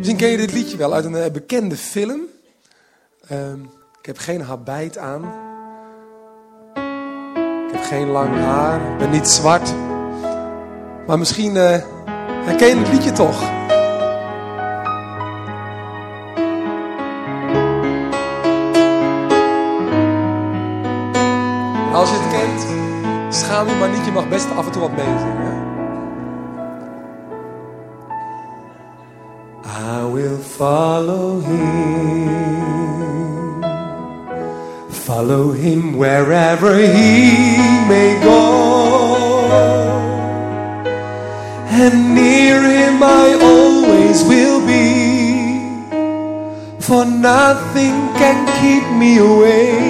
Misschien ken je dit liedje wel uit een eh, bekende film. Ehm, ik heb geen habijt aan. Ik heb geen lang haar. Ik ben niet zwart. Maar misschien eh, herken je het liedje toch. En als je het kent, schaam je maar niet. Je mag best af en toe wat meezingen. Follow him, follow him wherever he may go, and near him I always will be, for nothing can keep me away.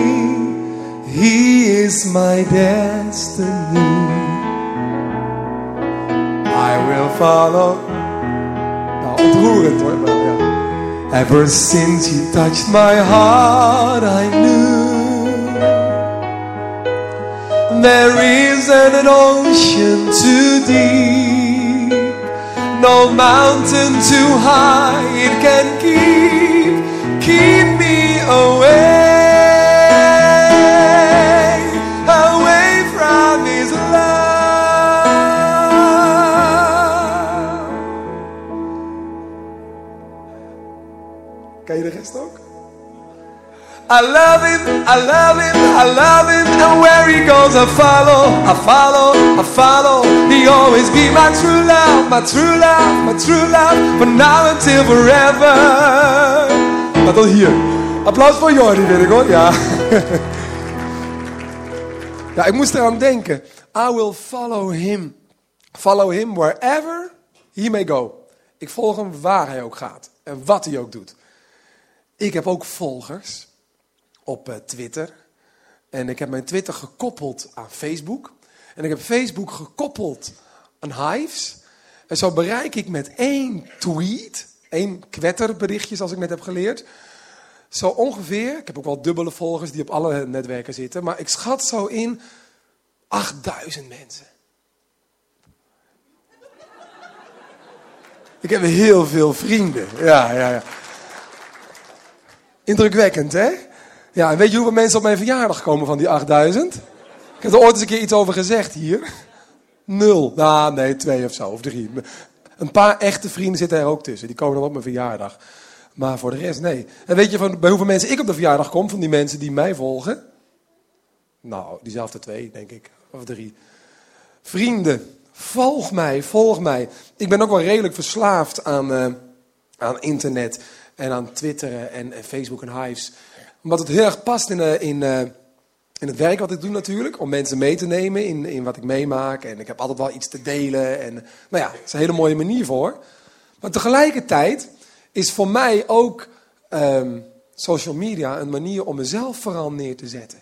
He is my destiny. I will follow oh, ja. Ever since you touched my heart, I knew there isn't an ocean too deep, no mountain too high. It can keep, keep me away. I love him, I love him, I love him, and where he goes I follow, I follow, I follow. He always be my true love, my true love, my true love, from now until forever. Maar tot hier. Applaus voor Jordi, weet ik hoor, ja. ja, ik moest eraan denken. I will follow him. Follow him wherever he may go. Ik volg hem waar hij ook gaat en wat hij ook doet. Ik heb ook volgers op eh, Twitter. En ik heb mijn Twitter gekoppeld aan Facebook. En ik heb Facebook gekoppeld aan Hives. En zo bereik ik met één tweet, één kwetterberichtje zoals ik net heb geleerd. Zo ongeveer, ik heb ook wel dubbele volgers die op alle netwerken zitten. Maar ik schat zo in 8000 mensen. Ik heb heel veel vrienden. Ja, ja, ja. Indrukwekkend, hè? Ja, en weet je hoeveel mensen op mijn verjaardag komen van die 8000? Ik heb er ooit eens een keer iets over gezegd hier. Nul. Nou, nee, twee of zo, of drie. Een paar echte vrienden zitten er ook tussen. Die komen dan op mijn verjaardag. Maar voor de rest, nee. En weet je van, bij hoeveel mensen ik op de verjaardag kom van die mensen die mij volgen? Nou, diezelfde twee, denk ik. Of drie. Vrienden, volg mij, volg mij. Ik ben ook wel redelijk verslaafd aan, uh, aan internet en aan Twitter en, en, Facebook en Hives. Omdat het heel erg past in, uh, in, uh, in het werk wat ik doe natuurlijk. Om mensen mee te nemen in, in wat ik meemaak. En ik heb altijd wel iets te delen. En, nou ja, het is een hele mooie manier voor. Maar tegelijkertijd is voor mij ook um, social media een manier om mezelf vooral neer te zetten.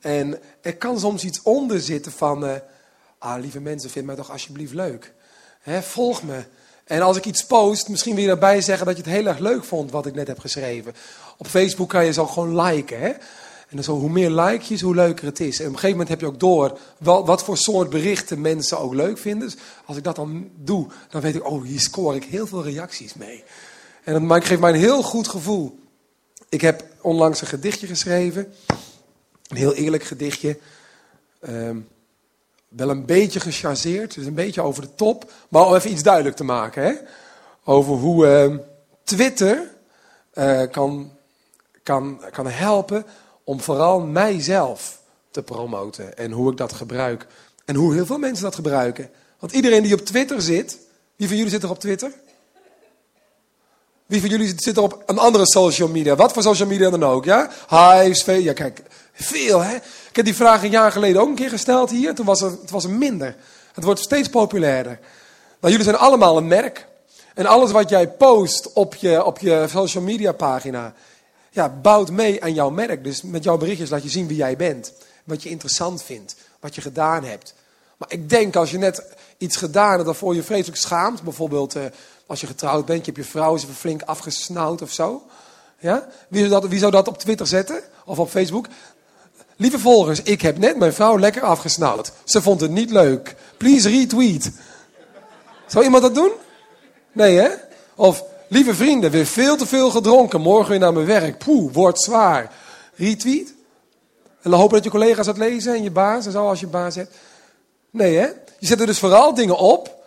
En er kan soms iets onder zitten van... Uh, ah, lieve mensen, vind mij toch alsjeblieft leuk. Volg me. En als ik iets post, misschien wil je daarbij zeggen dat je het heel erg leuk vond wat ik net heb geschreven. Op Facebook kan je zo gewoon liken. Hè? En zo, hoe meer likejes, hoe leuker het is. En op een gegeven moment heb je ook door wel, wat voor soort berichten mensen ook leuk vinden. Dus als ik dat dan doe, dan weet ik, oh, hier scoor ik heel veel reacties mee. En dat geeft mij een heel goed gevoel. Ik heb onlangs een gedichtje geschreven. Een heel eerlijk gedichtje. Um, wel een beetje gechargeerd, dus een beetje over de top. Maar om even iets duidelijk te maken. Hè? Over hoe uh, Twitter uh, kan, kan, kan helpen om vooral mijzelf te promoten. En hoe ik dat gebruik. En hoe heel veel mensen dat gebruiken. Want iedereen die op Twitter zit. Wie van jullie zit er op Twitter? Wie van jullie zit er op een andere social media? Wat voor social media dan ook, ja? Hives, ja kijk, veel hè. Ik heb die vraag een jaar geleden ook een keer gesteld hier. Toen was het was er minder. Het wordt steeds populairder. Nou, jullie zijn allemaal een merk. En alles wat jij post op je, op je social media pagina, ja, bouwt mee aan jouw merk. Dus met jouw berichtjes laat je zien wie jij bent. Wat je interessant vindt. Wat je gedaan hebt. Maar ik denk als je net iets gedaan hebt waarvoor je vreselijk schaamt. Bijvoorbeeld uh, als je getrouwd bent, je hebt je vrouw eens even flink afgesnauwd of zo. Ja? Wie, zou dat, wie zou dat op Twitter zetten? Of op Facebook? Lieve volgers, ik heb net mijn vrouw lekker afgesnauwd. Ze vond het niet leuk. Please retweet. Zou iemand dat doen? Nee hè? Of Lieve vrienden, weer veel te veel gedronken. Morgen weer naar mijn werk. Poeh, wordt zwaar. Retweet. En dan hopen dat je collega's het lezen en je baas en zo als je baas hebt. Nee hè? Je zet er dus vooral dingen op.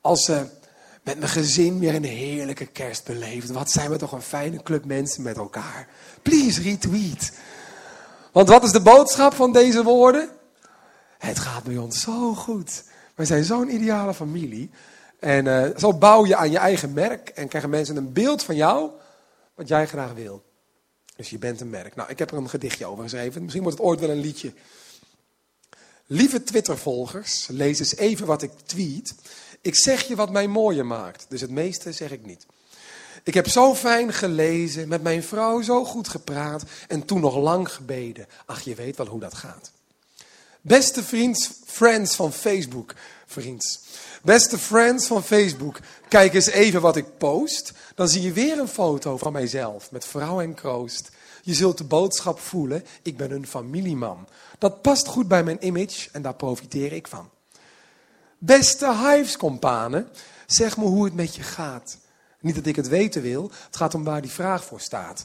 Als uh, met mijn gezin weer een heerlijke kerst beleefd. Wat zijn we toch een fijne club mensen met elkaar. Please retweet. Want wat is de boodschap van deze woorden? Het gaat bij ons zo goed. Wij zijn zo'n ideale familie. En uh, zo bouw je aan je eigen merk en krijgen mensen een beeld van jou wat jij graag wil. Dus je bent een merk. Nou, ik heb er een gedichtje over geschreven. Misschien wordt het ooit wel een liedje. Lieve Twitter-volgers, lees eens even wat ik tweet. Ik zeg je wat mij mooier maakt, dus het meeste zeg ik niet. Ik heb zo fijn gelezen, met mijn vrouw zo goed gepraat en toen nog lang gebeden. Ach, je weet wel hoe dat gaat. Beste vriends, friends van Facebook, vriends. Beste friends van Facebook, kijk eens even wat ik post. Dan zie je weer een foto van mijzelf met vrouw en kroost. Je zult de boodschap voelen, ik ben een familieman. Dat past goed bij mijn image en daar profiteer ik van. Beste Hives-companen, zeg me hoe het met je gaat. Niet dat ik het weten wil, het gaat om waar die vraag voor staat.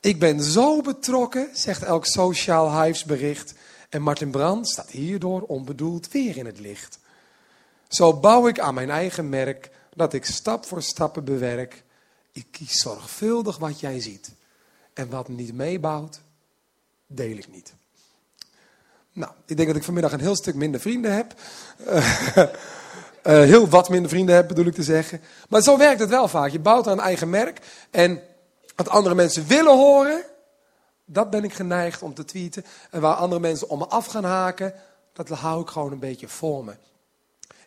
Ik ben zo betrokken, zegt elk Social Hives bericht. En Martin Brand staat hierdoor onbedoeld weer in het licht. Zo bouw ik aan mijn eigen merk, dat ik stap voor stappen bewerk. Ik kies zorgvuldig wat jij ziet. En wat niet meebouwt, deel ik niet. Nou, ik denk dat ik vanmiddag een heel stuk minder vrienden heb. Uh, heel wat minder vrienden heb, bedoel ik te zeggen. Maar zo werkt het wel vaak. Je bouwt aan een eigen merk. En wat andere mensen willen horen, dat ben ik geneigd om te tweeten. En waar andere mensen om me af gaan haken, dat hou ik gewoon een beetje voor me.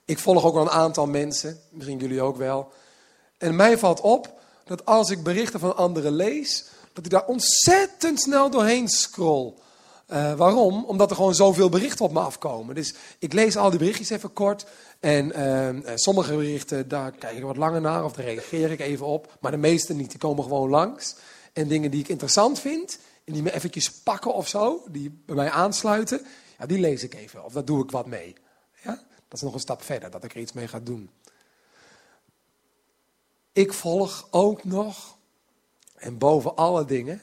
Ik volg ook wel een aantal mensen, misschien jullie ook wel. En mij valt op dat als ik berichten van anderen lees, dat ik daar ontzettend snel doorheen scroll. Uh, waarom? Omdat er gewoon zoveel berichten op me afkomen. Dus ik lees al die berichtjes even kort. En uh, sommige berichten, daar kijk ik wat langer naar of daar reageer ik even op. Maar de meeste niet, die komen gewoon langs. En dingen die ik interessant vind, en die me eventjes pakken of zo, die bij mij aansluiten, ja, die lees ik even. Of daar doe ik wat mee. Dat is nog een stap verder, dat ik er iets mee ga doen. Ik volg ook nog, en boven alle dingen,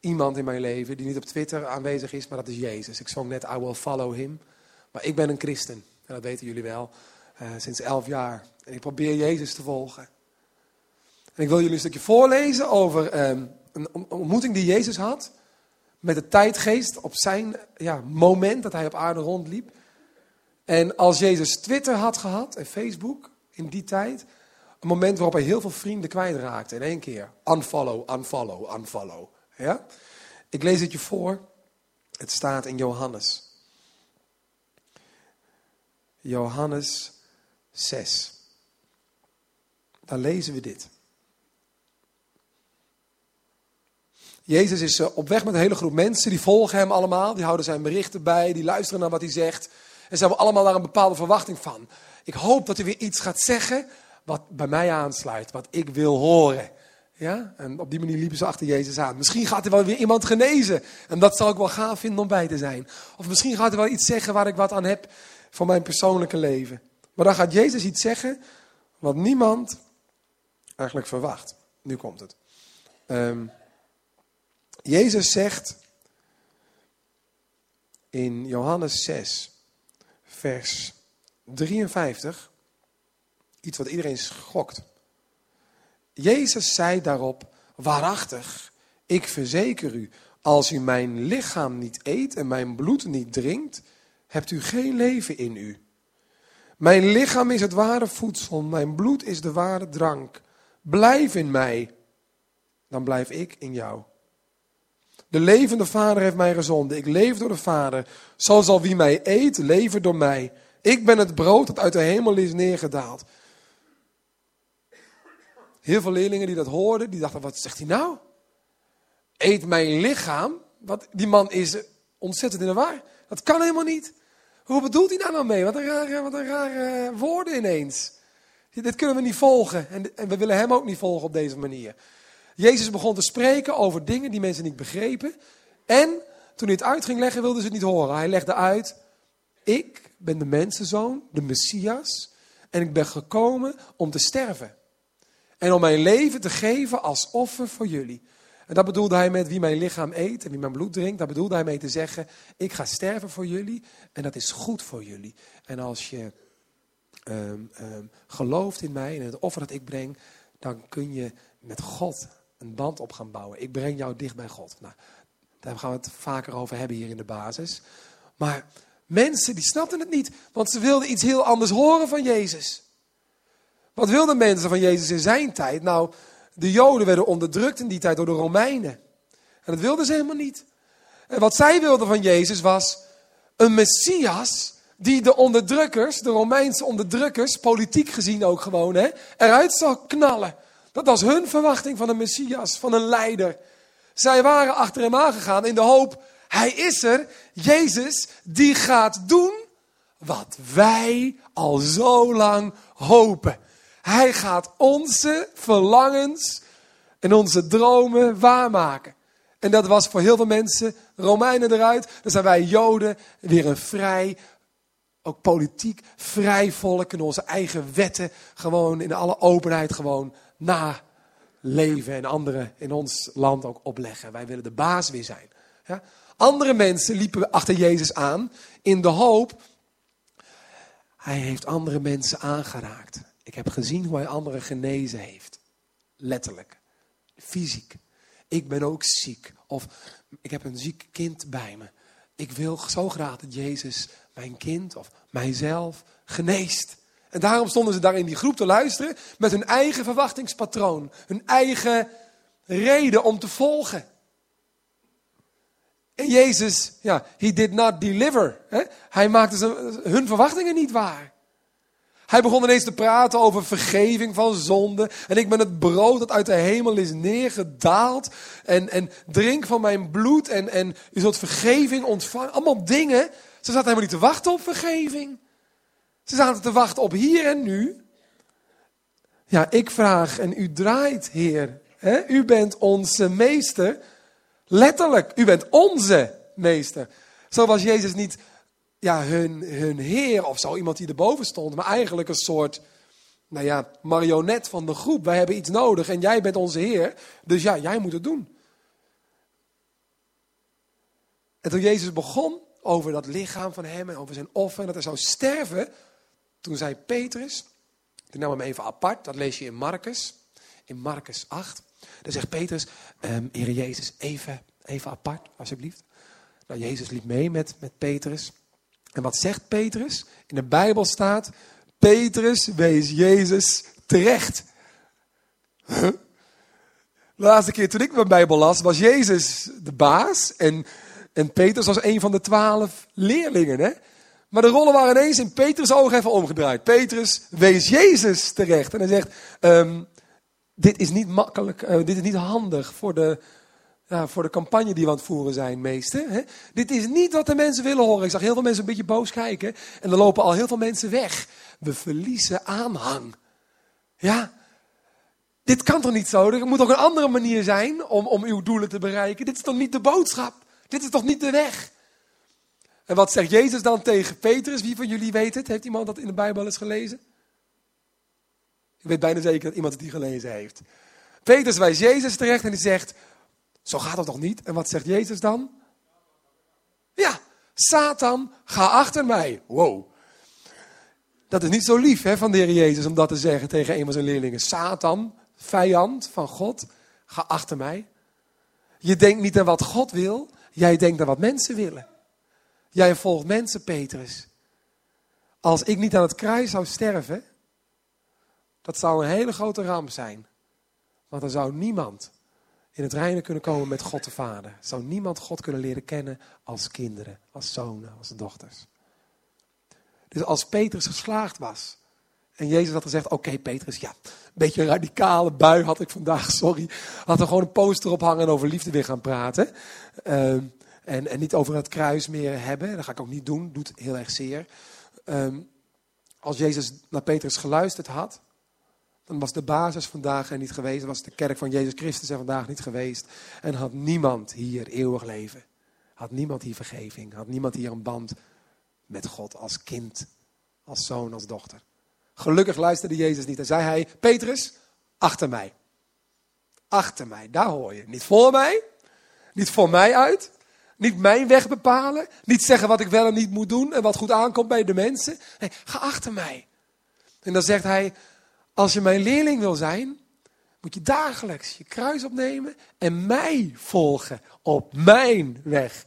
iemand in mijn leven die niet op Twitter aanwezig is, maar dat is Jezus. Ik zong net I will follow him. Maar ik ben een christen, en dat weten jullie wel, uh, sinds elf jaar. En ik probeer Jezus te volgen. En ik wil jullie een stukje voorlezen over um, een ontmoeting die Jezus had met de tijdgeest op zijn ja, moment dat hij op aarde rondliep. En als Jezus Twitter had gehad en Facebook in die tijd, een moment waarop hij heel veel vrienden kwijtraakte in één keer. Unfollow, unfollow, unfollow. Ja? Ik lees het je voor. Het staat in Johannes. Johannes 6. Daar lezen we dit. Jezus is eh, op weg met een hele groep mensen, die volgen hem allemaal, die houden zijn berichten bij, die luisteren naar wat hij zegt. En ze hebben allemaal daar een bepaalde verwachting van. Ik hoop dat hij weer iets gaat zeggen wat bij mij aansluit, wat ik wil horen. Ja? En op die manier liepen ze achter Jezus aan. Misschien gaat hij wel weer iemand genezen. En dat zou ik wel gaaf vinden om bij te zijn. Of misschien gaat hij wel iets zeggen waar ik wat aan heb voor mijn persoonlijke leven. Maar dan gaat Jezus iets zeggen wat niemand eigenlijk verwacht. Nu komt het. Um, Jezus zegt in Johannes 6, vers 53, iets wat iedereen schokt. Jezus zei daarop, waarachtig, ik verzeker u, als u mijn lichaam niet eet en mijn bloed niet drinkt, hebt u geen leven in u. Mijn lichaam is het ware voedsel, mijn bloed is de ware drank. Blijf in mij, dan blijf ik in jou. De levende Vader heeft mij gezonden. Ik leef door de Vader. Zo zal wie mij eet, leven door mij. Ik ben het brood dat uit de hemel is neergedaald. Heel veel leerlingen die dat hoorden, die dachten, wat zegt hij nou? Eet mijn lichaam? Wat, die man is ontzettend in de war. Dat kan helemaal niet. Hoe bedoelt hij daar nou mee? Wat een rare, wat een rare woorden ineens. Dit kunnen we niet volgen. En, en we willen hem ook niet volgen op deze manier. Jezus begon te spreken over dingen die mensen niet begrepen. En toen hij het uit ging leggen, wilden ze het niet horen. Hij legde uit, ik ben de mensenzoon, de Messias. En ik ben gekomen om te sterven. En om mijn leven te geven als offer voor jullie. En dat bedoelde hij met wie mijn lichaam eet en wie mijn bloed drinkt. Dat bedoelde hij mee te zeggen, ik ga sterven voor jullie en dat is goed voor jullie. En als je um, um, gelooft in mij en het offer dat ik breng, dan kun je met God een band op gaan bouwen. Ik breng jou dicht bij God. Nou, daar gaan we het vaker over hebben hier in de basis. Maar mensen die snapten het niet, want ze wilden iets heel anders horen van Jezus. Wat wilden mensen van Jezus in zijn tijd? Nou, de Joden werden onderdrukt in die tijd door de Romeinen. En dat wilden ze helemaal niet. En wat zij wilden van Jezus was een Messias die de onderdrukkers, de Romeinse onderdrukkers, politiek gezien ook gewoon, hè, eruit zou knallen. Dat was hun verwachting van een Messias, van een leider. Zij waren achter hem aangegaan in de hoop, hij is er, Jezus, die gaat doen wat wij al zo lang hopen. Hij gaat onze verlangens en onze dromen waarmaken. En dat was voor heel veel mensen, Romeinen eruit, dan zijn wij Joden weer een vrij, ook politiek vrij volk. En onze eigen wetten gewoon in alle openheid gewoon naleven en anderen in ons land ook opleggen. Wij willen de baas weer zijn. Ja? Andere mensen liepen achter Jezus aan in de hoop, hij heeft andere mensen aangeraakt. Ik heb gezien hoe hij anderen genezen heeft. Letterlijk. Fysiek. Ik ben ook ziek. Of ik heb een ziek kind bij me. Ik wil zo graag dat Jezus mijn kind of mijzelf geneest. En daarom stonden ze daar in die groep te luisteren met hun eigen verwachtingspatroon. Hun eigen reden om te volgen. En Jezus, ja, he did not deliver. Hè? Hij maakte hun verwachtingen niet waar. Hij begon ineens te praten over vergeving van zonde. En ik ben het brood dat uit de hemel is neergedaald. En, en drink van mijn bloed. En, en u zult vergeving ontvangen. Allemaal dingen. Ze zaten helemaal niet te wachten op vergeving. Ze zaten te wachten op hier en nu. Ja, ik vraag en u draait, Heer. U bent onze meester. Letterlijk, u bent onze meester. Zo was Jezus niet ja, hun, hun heer of zo, iemand die erboven stond, maar eigenlijk een soort nou ja, marionet van de groep. Wij hebben iets nodig en jij bent onze heer, dus ja, jij moet het doen. En toen Jezus begon over dat lichaam van hem en over zijn offer en dat hij zou sterven, toen zei Petrus, die nam hem even apart, dat lees je in Marcus, in Marcus 8. Dan zegt Petrus, um, Heer Jezus, even, even apart, alsjeblieft. Nou, Jezus liep mee met, met Petrus. En wat zegt Petrus? In de Bijbel staat, Petrus wees Jezus terecht. De laatste keer toen ik mijn Bijbel las, was Jezus de baas en, en Petrus was een van de twaalf leerlingen. Hè? Maar de rollen waren ineens in Petrus' ogen even omgedraaid. Petrus wees Jezus terecht. En hij zegt, um, dit is niet makkelijk, uh, dit is niet handig voor de, voor de campagne die we aan het voeren zijn, meester. Hè? Dit is niet wat de mensen willen horen. Ik zag heel veel mensen een beetje boos kijken. En er lopen al heel veel mensen weg. We verliezen aanhang. Ja, dit kan toch niet zo? Er moet toch een andere manier zijn om, om uw doelen te bereiken? Dit is toch niet de boodschap? Dit is toch niet de weg? En wat zegt Jezus dan tegen Petrus? Wie van jullie weet het? Heeft iemand dat in de Bijbel eens gelezen? Ik weet bijna zeker dat iemand het die gelezen heeft. Petrus wijst Jezus terecht en die zegt: zo gaat het toch niet? En wat zegt Jezus dan? Ja, Satan, ga achter mij. Wow. Dat is niet zo lief hè, van de Heer Jezus om dat te zeggen tegen een van zijn leerlingen. Satan, vijand van God, ga achter mij. Je denkt niet aan wat God wil, jij denkt aan wat mensen willen. Jij volgt mensen, Petrus. Als ik niet aan het kruis zou sterven, dat zou een hele grote ramp zijn. Want dan zou niemand in het reine kunnen komen met God de Vader. Zou niemand God kunnen leren kennen als kinderen, als zonen, als dochters. Dus als Petrus geslaagd was en Jezus had gezegd: Oké, Petrus, ja, een beetje een radicale bui had ik vandaag, sorry. Had er gewoon een poster op hangen en over liefde weer gaan praten. Ehm, en, en niet over het kruis meer hebben. Dat ga ik ook niet doen, doet heel erg zeer. Ehm, als Jezus naar Petrus geluisterd had, dan was de basis vandaag er niet geweest. was de kerk van Jezus Christus er vandaag niet geweest. En had niemand hier eeuwig leven. Had niemand hier vergeving. Had niemand hier een band met God als kind, als zoon, als dochter. Gelukkig luisterde Jezus niet. En zei hij, Petrus, achter mij. Achter mij, daar hoor je. Niet voor mij, niet voor mij uit, niet mijn weg bepalen, niet zeggen wat ik wel en niet moet doen en wat goed aankomt bij de mensen. Nee, ga achter mij. En dan zegt hij, als je mijn leerling wil zijn, moet je dagelijks je kruis opnemen en mij volgen op mijn weg.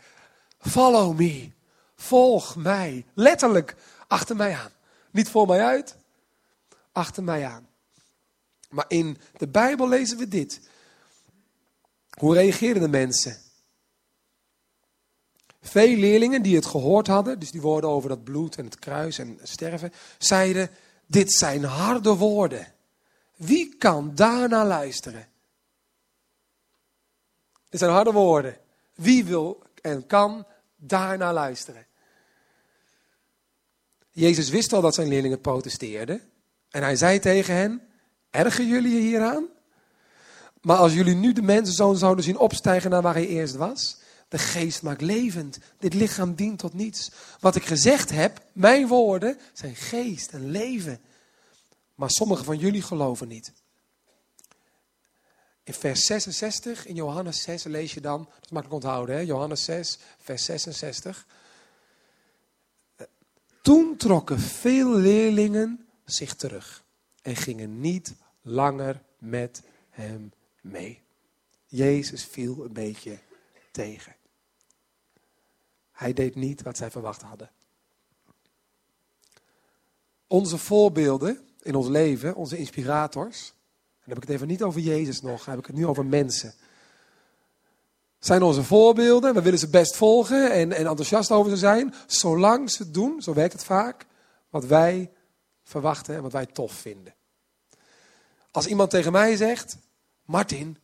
Follow me. Volg mij. Letterlijk achter mij aan. Niet voor mij uit, achter mij aan. Maar in de Bijbel lezen we dit. Hoe reageerden de mensen? Veel leerlingen die het gehoord hadden, dus die woorden over dat bloed en het kruis en sterven, zeiden: Dit zijn harde woorden. Wie kan daarna luisteren? Dit zijn harde woorden. Wie wil en kan daarna luisteren? Jezus wist al dat zijn leerlingen protesteerden. En hij zei tegen hen: Erger jullie je hieraan? Maar als jullie nu de mensenzoon zouden zien opstijgen naar waar hij eerst was. De geest maakt levend. Dit lichaam dient tot niets. Wat ik gezegd heb, mijn woorden, zijn geest en leven. Maar sommigen van jullie geloven niet. In vers 66, in Johannes 6, lees je dan, dat is makkelijk onthouden, hè? Johannes 6, vers 66. Toen trokken veel leerlingen zich terug en gingen niet langer met hem mee. Jezus viel een beetje tegen. Hij deed niet wat zij verwacht hadden. Onze voorbeelden in ons leven, onze inspirators, en dan heb ik het even niet over Jezus nog, dan heb ik het nu over mensen. Zijn onze voorbeelden, we willen ze best volgen en, en enthousiast over ze zijn, zolang ze doen, zo werkt het vaak, wat wij verwachten en wat wij tof vinden. Als iemand tegen mij zegt, Martin,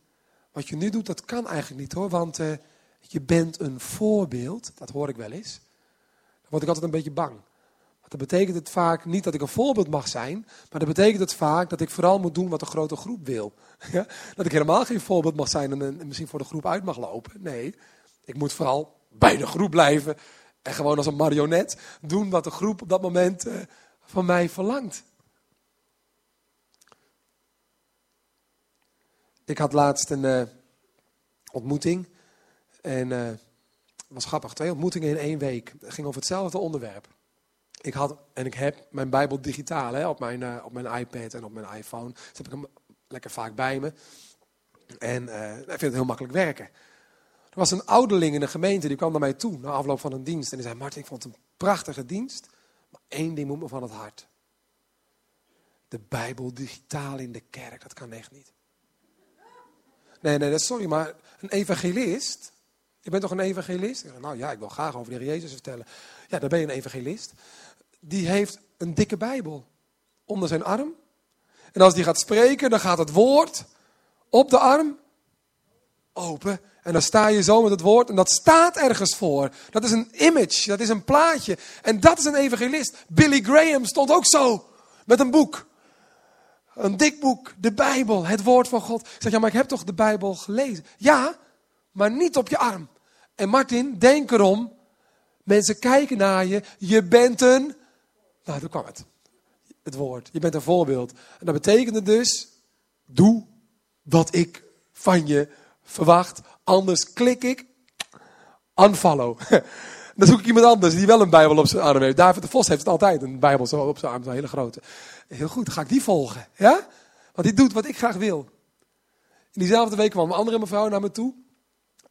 wat je nu doet, dat kan eigenlijk niet hoor, want uh, je bent een voorbeeld, dat hoor ik wel eens. Dan word ik altijd een beetje bang. Want dan betekent het vaak niet dat ik een voorbeeld mag zijn, maar dan betekent het vaak dat ik vooral moet doen wat de grote groep wil. Dat ik helemaal geen voorbeeld mag zijn en, misschien voor de groep uit mag lopen. Nee, ik moet vooral bij de groep blijven en gewoon als een marionet doen wat de groep op dat moment uh, van mij verlangt. Ik had laatst een uh, ontmoeting. En uh, was grappig, twee ontmoetingen in één week. Het ging over hetzelfde onderwerp. Ik had, en ik heb mijn Bijbel digitaal hè, op, mijn, uh, op mijn iPad en op mijn iPhone. Dus heb ik hem lekker vaak bij me. En ik vind het heel makkelijk werken. Er was een ouderling in een gemeente, die kwam naar mij toe na afloop van een dienst. En die zei, Martin, ik vond het een prachtige dienst. Maar één ding moet me van het hart. De Bijbel digitaal in de kerk, dat kan echt niet. Nee, nee, sorry, maar een evangelist. Je bent toch een evangelist? Nou ja, ik wil graag over de Heer Jezus vertellen. Ja, dan ben je een evangelist. Die heeft een dikke Bijbel onder zijn arm. En als die gaat spreken, dan gaat het woord op de arm open. En dan sta je zo met het woord en dat staat ergens voor. Dat is een image, dat is een plaatje. En dat is een evangelist. Billy Graham stond ook zo met een boek. Een dik boek, de Bijbel, het woord van God. Ik zeg, ja, maar ik heb toch de Bijbel gelezen? Ja, maar niet op je arm. En Martin, denk erom. Mensen kijken naar je. Je bent een... Nou, daar kwam het. Het woord. Je bent een voorbeeld. En dat betekende dus, doe wat ik van je verwacht. Anders klik ik unfollow. Dan zoek ik iemand anders die wel een Bijbel op zijn arm heeft. David de Vos heeft het altijd, een Bijbel zo op zijn arm, een hele grote. Heel goed, ga ik die volgen. Ja? Want die doet wat ik graag wil. In diezelfde week kwam een andere mevrouw naar me toe.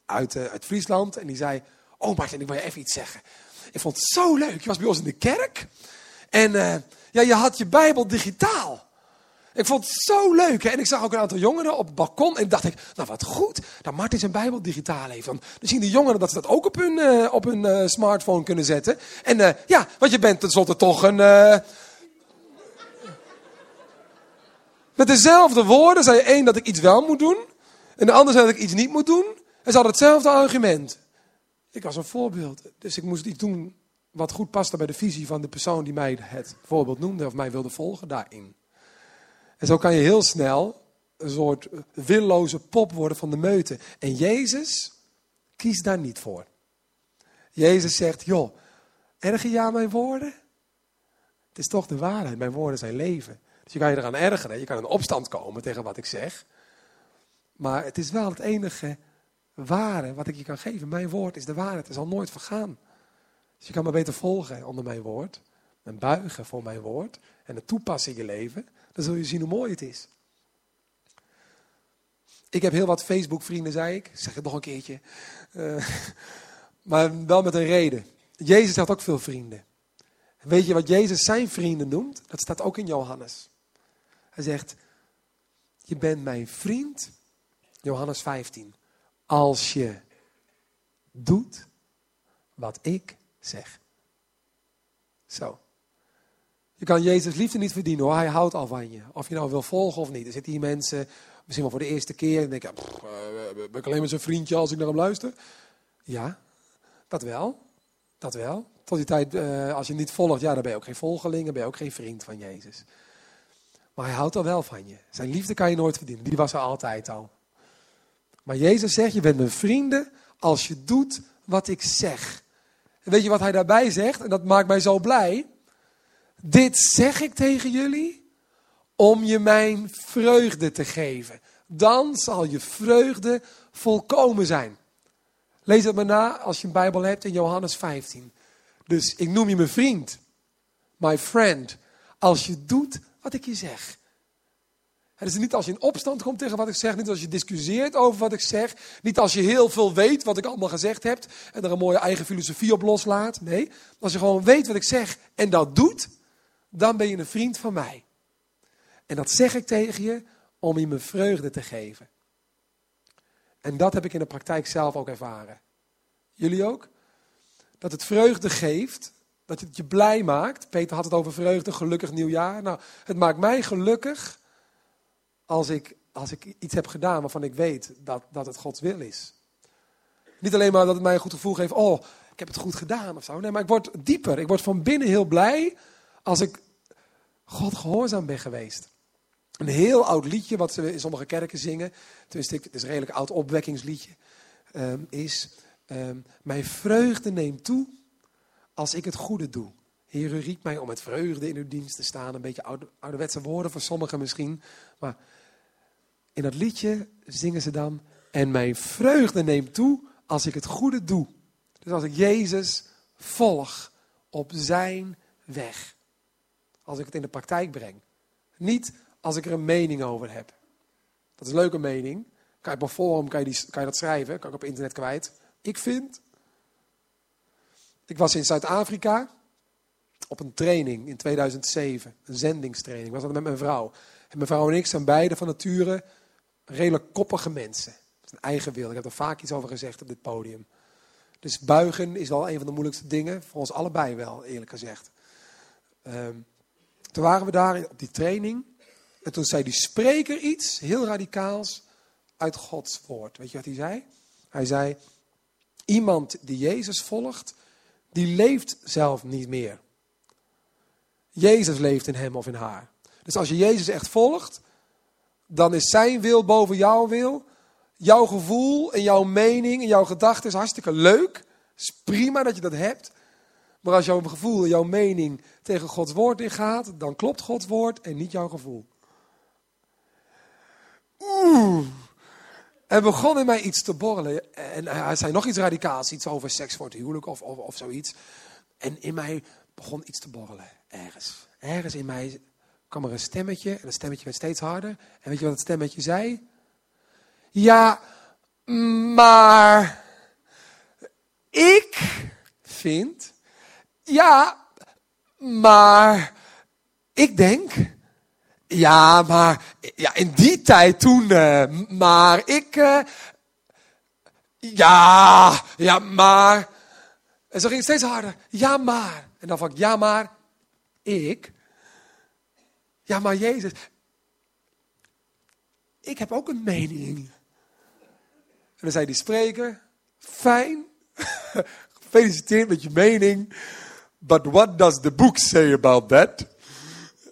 Uit, uh, uit Friesland. En die zei, oh Martin, ik wil je even iets zeggen. Ik vond het zo leuk. Je was bij ons in de kerk. En uh, ja, je had je Bijbel digitaal. Ik vond het zo leuk. Hè? En ik zag ook een aantal jongeren op het balkon. En dacht ik, nou wat goed dat Martin zijn Bijbel digitaal heeft. dan zien de jongeren dat ze dat ook op hun, uh, op hun smartphone kunnen zetten. En ja, want je bent tenslotte toch een... Met dezelfde woorden zei één dat ik iets wel moet doen. En de ander zei dat ik iets niet moet doen. Ze hadden hetzelfde argument. Ik was een voorbeeld. Dus ik moest iets doen wat goed paste bij de visie van de persoon die mij het voorbeeld noemde. Of mij wilde volgen daarin. En zo kan je heel snel een soort willoze pop worden van de meute. En Jezus kiest daar niet voor. Jezus zegt, joh, erger je aan mijn woorden? Het is toch de waarheid, mijn woorden zijn leven. Dus je kan je eraan ergeren, je kan in opstand komen tegen wat ik zeg. Maar het is wel het enige ware wat ik je kan geven. Mijn woord is de waarheid, het zal nooit vergaan. Dus je kan me beter volgen onder mijn woord. En buigen voor mijn woord. En het toepassen in je leven. Dan zul je zien hoe mooi het is. Ik heb heel wat Facebook-vrienden, zei ik. Zeg het nog een keertje. Uh, maar wel met een reden. Jezus had ook veel vrienden. Weet je wat Jezus zijn vrienden noemt? Dat staat ook in Johannes. Hij zegt: Je bent mijn vriend. Johannes 15. Als je doet wat ik zeg. Zo. Je kan Jezus liefde niet verdienen hoor. Hij houdt al van je. Of je nou wil volgen of niet. Er zitten hier mensen, misschien wel voor de eerste keer. En denken, uh, ben ik alleen maar zijn vriendje als ik naar hem luister? Ja, dat wel. Dat wel. Tot die tijd, uh, als je niet volgt, ja, dan ben je ook geen volgeling. Dan ben je ook geen vriend van Jezus. Maar hij houdt al wel van je. Zijn liefde kan je nooit verdienen. Die was er altijd al. Maar Jezus zegt, je bent mijn vrienden als je doet wat ik zeg. En weet je wat hij daarbij zegt? En dat maakt mij zo blij. Dit zeg ik tegen jullie om je mijn vreugde te geven. Dan zal je vreugde volkomen zijn. Lees het maar na als je een Bijbel hebt in Johannes 15. Dus ik noem je mijn vriend, my friend, als je doet wat ik je zeg. Het is niet als je in opstand komt tegen wat ik zeg, niet als je discussieert over wat ik zeg, niet als je heel veel weet wat ik allemaal gezegd heb en er een mooie eigen filosofie op loslaat. Nee, als je gewoon weet wat ik zeg en dat doet, dan ben je een vriend van mij. En dat zeg ik tegen je om je mijn vreugde te geven. En dat heb ik in de praktijk zelf ook ervaren. Jullie ook? Dat het vreugde geeft, dat het je blij maakt. Peter had het over vreugde, gelukkig nieuwjaar. Nou, het maakt mij gelukkig als ik, als ik iets heb gedaan waarvan ik weet dat, dat het Gods wil is. Niet alleen maar dat het mij een goed gevoel geeft, oh, ik heb het goed gedaan of zo. Nee, maar ik word dieper. Ik word van binnen heel blij als ik God gehoorzaam ben geweest. Een heel oud liedje, wat ze in sommige kerken zingen, tenminste, het is een redelijk oud opwekkingsliedje, um, is: um, Mijn vreugde neemt toe als ik het goede doe. Heer, u riep mij om met vreugde in uw dienst te staan. Een beetje oude, ouderwetse woorden voor sommigen misschien. Maar in dat liedje zingen ze dan: En mijn vreugde neemt toe als ik het goede doe. Dus als ik Jezus volg op zijn weg. Als ik het in de praktijk breng. Niet als ik er een mening over heb. Dat is een leuke mening. Kan je op forum kan je, die, kan je dat schrijven, kan ik op internet kwijt. Ik vind. Ik was in Zuid-Afrika op een training in 2007, een zendingstraining. Ik was dat met mijn vrouw. En mijn vrouw en ik zijn beide van nature redelijk koppige mensen. een eigen wil. Ik heb er vaak iets over gezegd op dit podium. Dus buigen is wel een van de moeilijkste dingen. Voor ons allebei wel, eerlijk gezegd. Um, toen waren we daar op die training. En toen zei die spreker iets heel radicaals uit Gods woord. Weet je wat hij zei? Hij zei: Iemand die Jezus volgt, die leeft zelf niet meer. Jezus leeft in hem of in haar. Dus als je Jezus echt volgt, dan is zijn wil boven jouw wil. Jouw gevoel en jouw mening en jouw gedachten is hartstikke leuk. Het is prima dat je dat hebt. Maar als jouw gevoel en jouw mening tegen Gods woord ingaat, dan klopt Gods woord en niet jouw gevoel. Oeh. En begon in mij iets te borrelen. En hij zei nog iets radicaals, iets over seks voor het huwelijk of, of, of zoiets. En in mij begon iets te borrelen, ergens. Ergens in mij kwam er een stemmetje en dat stemmetje werd steeds harder. En weet je wat het stemmetje zei? Ja, maar ik vind, ja, maar ik denk, ja, maar ja, in die tijd toen, uh, maar ik, uh, ja, ja, maar. En zo ging het steeds harder. Ja, maar. En dan van ja, maar ik. Ja, maar Jezus. Ik heb ook een mening. En dan zei die spreker, fijn, gefeliciteerd met je mening. But what does the book say about that?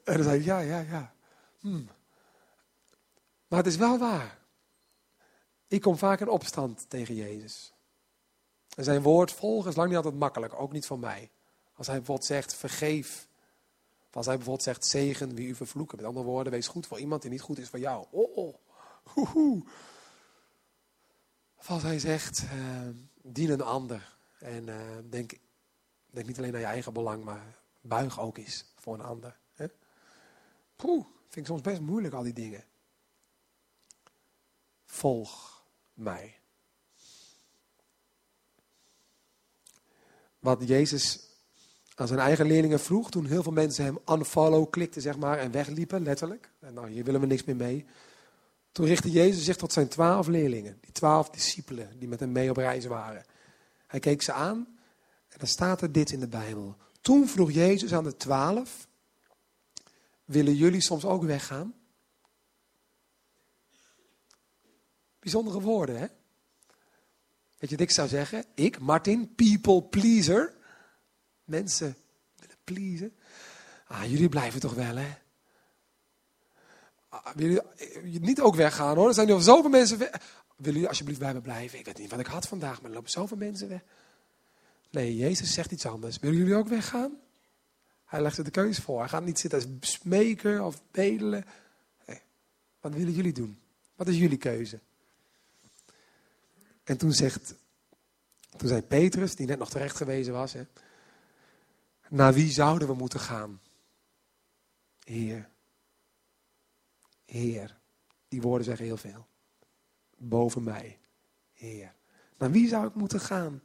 En dan zei ja, ja, ja. Hmm. Maar het is wel waar. Ik kom vaak in opstand tegen Jezus. En zijn woord volgen is lang niet altijd makkelijk, ook niet van mij. Als hij bijvoorbeeld zegt, vergeef als hij bijvoorbeeld zegt, zegen wie u vervloeken. Met andere woorden, wees goed voor iemand die niet goed is voor jou. Oh, oh. Hoehoe. Of als hij zegt, uh, dien een ander. En uh, denk, denk niet alleen aan je eigen belang, maar buig ook eens voor een ander. Hè? Vind ik soms best moeilijk, al die dingen. Volg mij. Wat Jezus aan zijn eigen leerlingen vroeg, toen heel veel mensen hem unfollow klikten, zeg maar, en wegliepen, letterlijk. En nou, hier willen we niks meer mee. Toen richtte Jezus zich tot zijn twaalf leerlingen, die twaalf discipelen die met hem mee op reis waren. Hij keek ze aan en dan staat er dit in de Bijbel. Toen vroeg Jezus aan de twaalf, willen jullie soms ook weggaan? Bijzondere woorden, hè? Weet je wat ik zou zeggen? Ik, Martin, people pleaser. Mensen willen pleasen. Ah, jullie blijven toch wel, hè? Ah, willen jullie niet ook weggaan, hoor? Er zijn nog zoveel mensen weg. Willen jullie alsjeblieft bij me blijven? Ik weet niet wat ik had vandaag, maar er lopen zoveel mensen weg. Nee, Jezus zegt iets anders. Willen jullie ook weggaan? Hij legt er de keuze voor. Hij gaat niet zitten als smeken of bedelen. Nee. Wat willen jullie doen? Wat is jullie keuze? En toen zegt, toen zei Petrus, die net nog terecht gewezen was, hè, naar wie zouden we moeten gaan? Heer. Heer. Die woorden zeggen heel veel. Boven mij. Heer. Naar wie zou ik moeten gaan?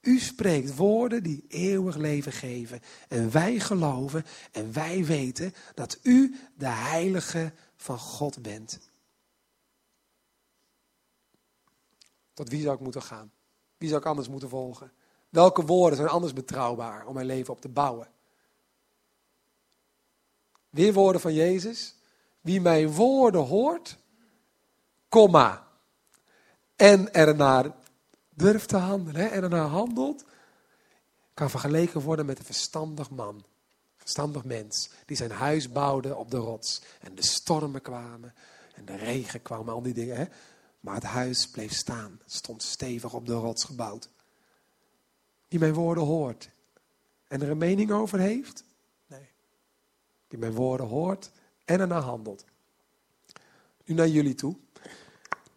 U spreekt woorden die eeuwig leven geven. En wij geloven en wij weten dat u de heilige van God bent. Tot wie zou ik moeten gaan? Wie zou ik anders moeten volgen? Welke woorden zijn anders betrouwbaar om mijn leven op te bouwen? Weer woorden van Jezus. Wie mijn woorden hoort, komma, en ernaar durft te handelen en ernaar handelt, kan vergeleken worden met een verstandig man. Verstandig mens, die zijn huis bouwde op de rots. En de stormen kwamen en de regen kwam, al die dingen. Hè? Maar het huis bleef staan. Stond stevig op de rots gebouwd. Die mijn woorden hoort en er een mening over heeft? Nee. Die mijn woorden hoort en ernaar handelt. Nu naar jullie toe.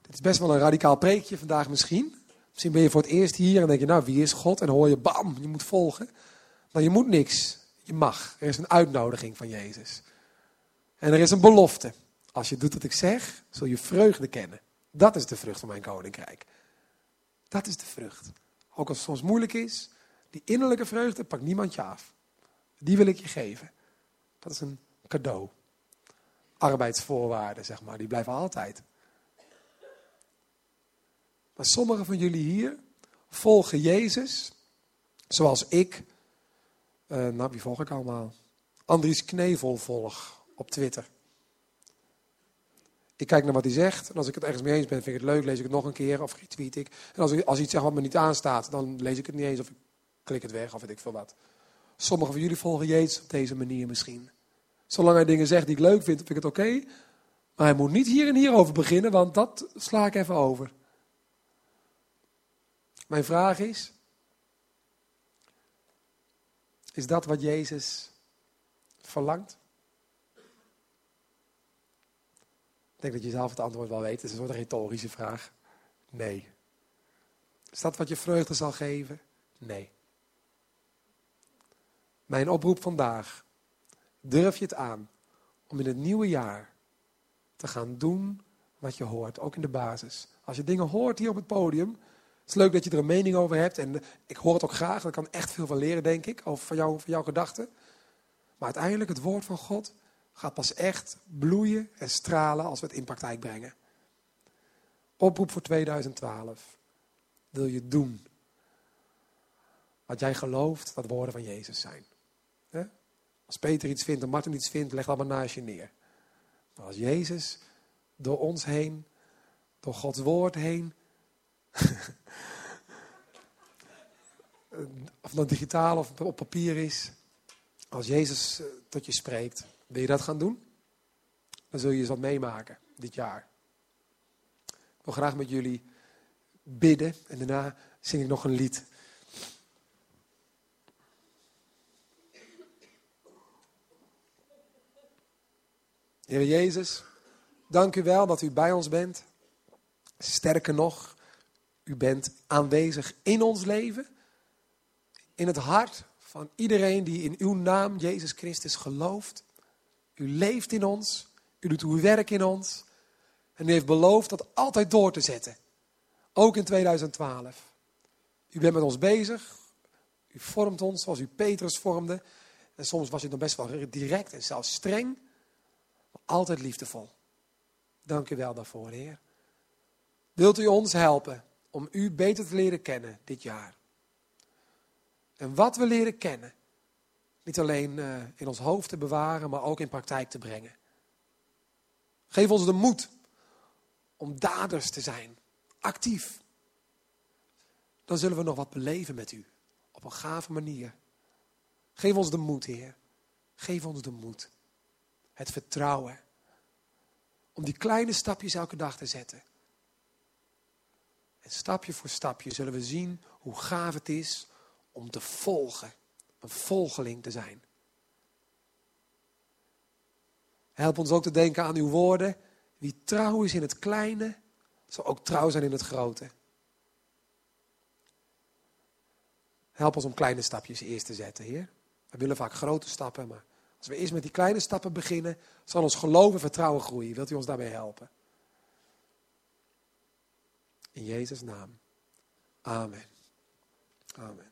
Dit is best wel een radicaal preekje vandaag misschien. Misschien ben je voor het eerst hier en denk je, nou wie is God? En hoor je, bam, je moet volgen. Maar je moet niks. Je mag. Er is een uitnodiging van Jezus. En er is een belofte. Als je doet wat ik zeg, zul je vreugde kennen. Dat is de vrucht van mijn koninkrijk. Dat is de vrucht. Ook als het soms moeilijk is, die innerlijke vreugde pakt niemand je af. Die wil ik je geven. Dat is een cadeau. Arbeidsvoorwaarden, zeg maar, die blijven altijd. Maar sommigen van jullie hier volgen Jezus, zoals ik, uh, nou wie volg ik allemaal? Andries Knevel volg op Twitter. Ik kijk naar wat hij zegt. En als ik het ergens mee eens ben, vind ik het leuk, lees ik het nog een keer of retweet ik. En als, als iets zegt wat me niet aanstaat, dan lees ik het niet eens of ik klik het weg of weet ik veel wat. Sommigen van jullie volgen Jezus op deze manier misschien. Zolang hij dingen zegt die ik leuk vind, vind ik het oké. maar hij moet niet hier en hier over beginnen, want dat sla ik even over. Mijn vraag is: Is dat wat Jezus verlangt? Ik denk dat je zelf het antwoord wel weet. Het is een soort retorische vraag. Nee. Is dat wat je vreugde zal geven? Nee. Mijn oproep vandaag. Durf je het aan om in het nieuwe jaar te gaan doen wat je hoort, ook in de basis. Als je dingen hoort hier op het podium, het is leuk dat je er een mening over hebt en ik hoor het ook graag, ik kan echt veel van leren, denk ik, over jouw gedachten. Maar uiteindelijk, het woord van God gaat pas echt bloeien en stralen als we het in praktijk brengen. Oproep voor 2012. Wil je doen wat jij gelooft dat woorden van Jezus zijn? Als Peter iets vindt en Martin iets vindt, leg dat maar naast je neer. Maar als Jezus door ons heen, door Gods woord heen, of dat digitaal of op papier is, als Jezus eh, tot je spreekt, wil je dat gaan doen? Dan zul je eens wat meemaken dit jaar. Ik wil graag met jullie bidden en daarna zing ik nog een lied. Heer Jezus, dank u wel dat u bij ons bent. Sterker nog, u bent aanwezig in ons leven, in het hart van iedereen die in uw naam, Jezus Christus, gelooft. U leeft in ons, u doet uw werk in ons en u heeft beloofd dat altijd door te zetten, ook in 2012. U bent met ons bezig, u vormt ons zoals u Petrus vormde. En soms was u dan best wel direct en zelfs streng, maar altijd liefdevol. Dank u wel daarvoor, Heer. Wilt u ons helpen om u beter te leren kennen dit jaar? En wat we leren kennen, niet alleen uh, in ons hoofd te bewaren, maar ook in praktijk te brengen. Geef ons de moed om daders te zijn, actief. Dan zullen we nog wat beleven met u, op een gave manier. Geef ons de moed, Heer. Geef ons de moed. Het vertrouwen. Om die kleine stapjes elke dag te zetten. En stapje voor stapje zullen we zien hoe gaaf het is om te volgen. Een volgeling te zijn. Help ons ook te denken aan uw woorden. Wie trouw is in het kleine, zal ook trouw zijn in het grote. Help ons om kleine stapjes eerst te zetten, Heer. We willen vaak grote stappen, maar als we eerst met die kleine stappen beginnen, zal ons geloof en vertrouwen groeien. Wilt u ons daarbij helpen? In Jezus' naam. Amen. Amen.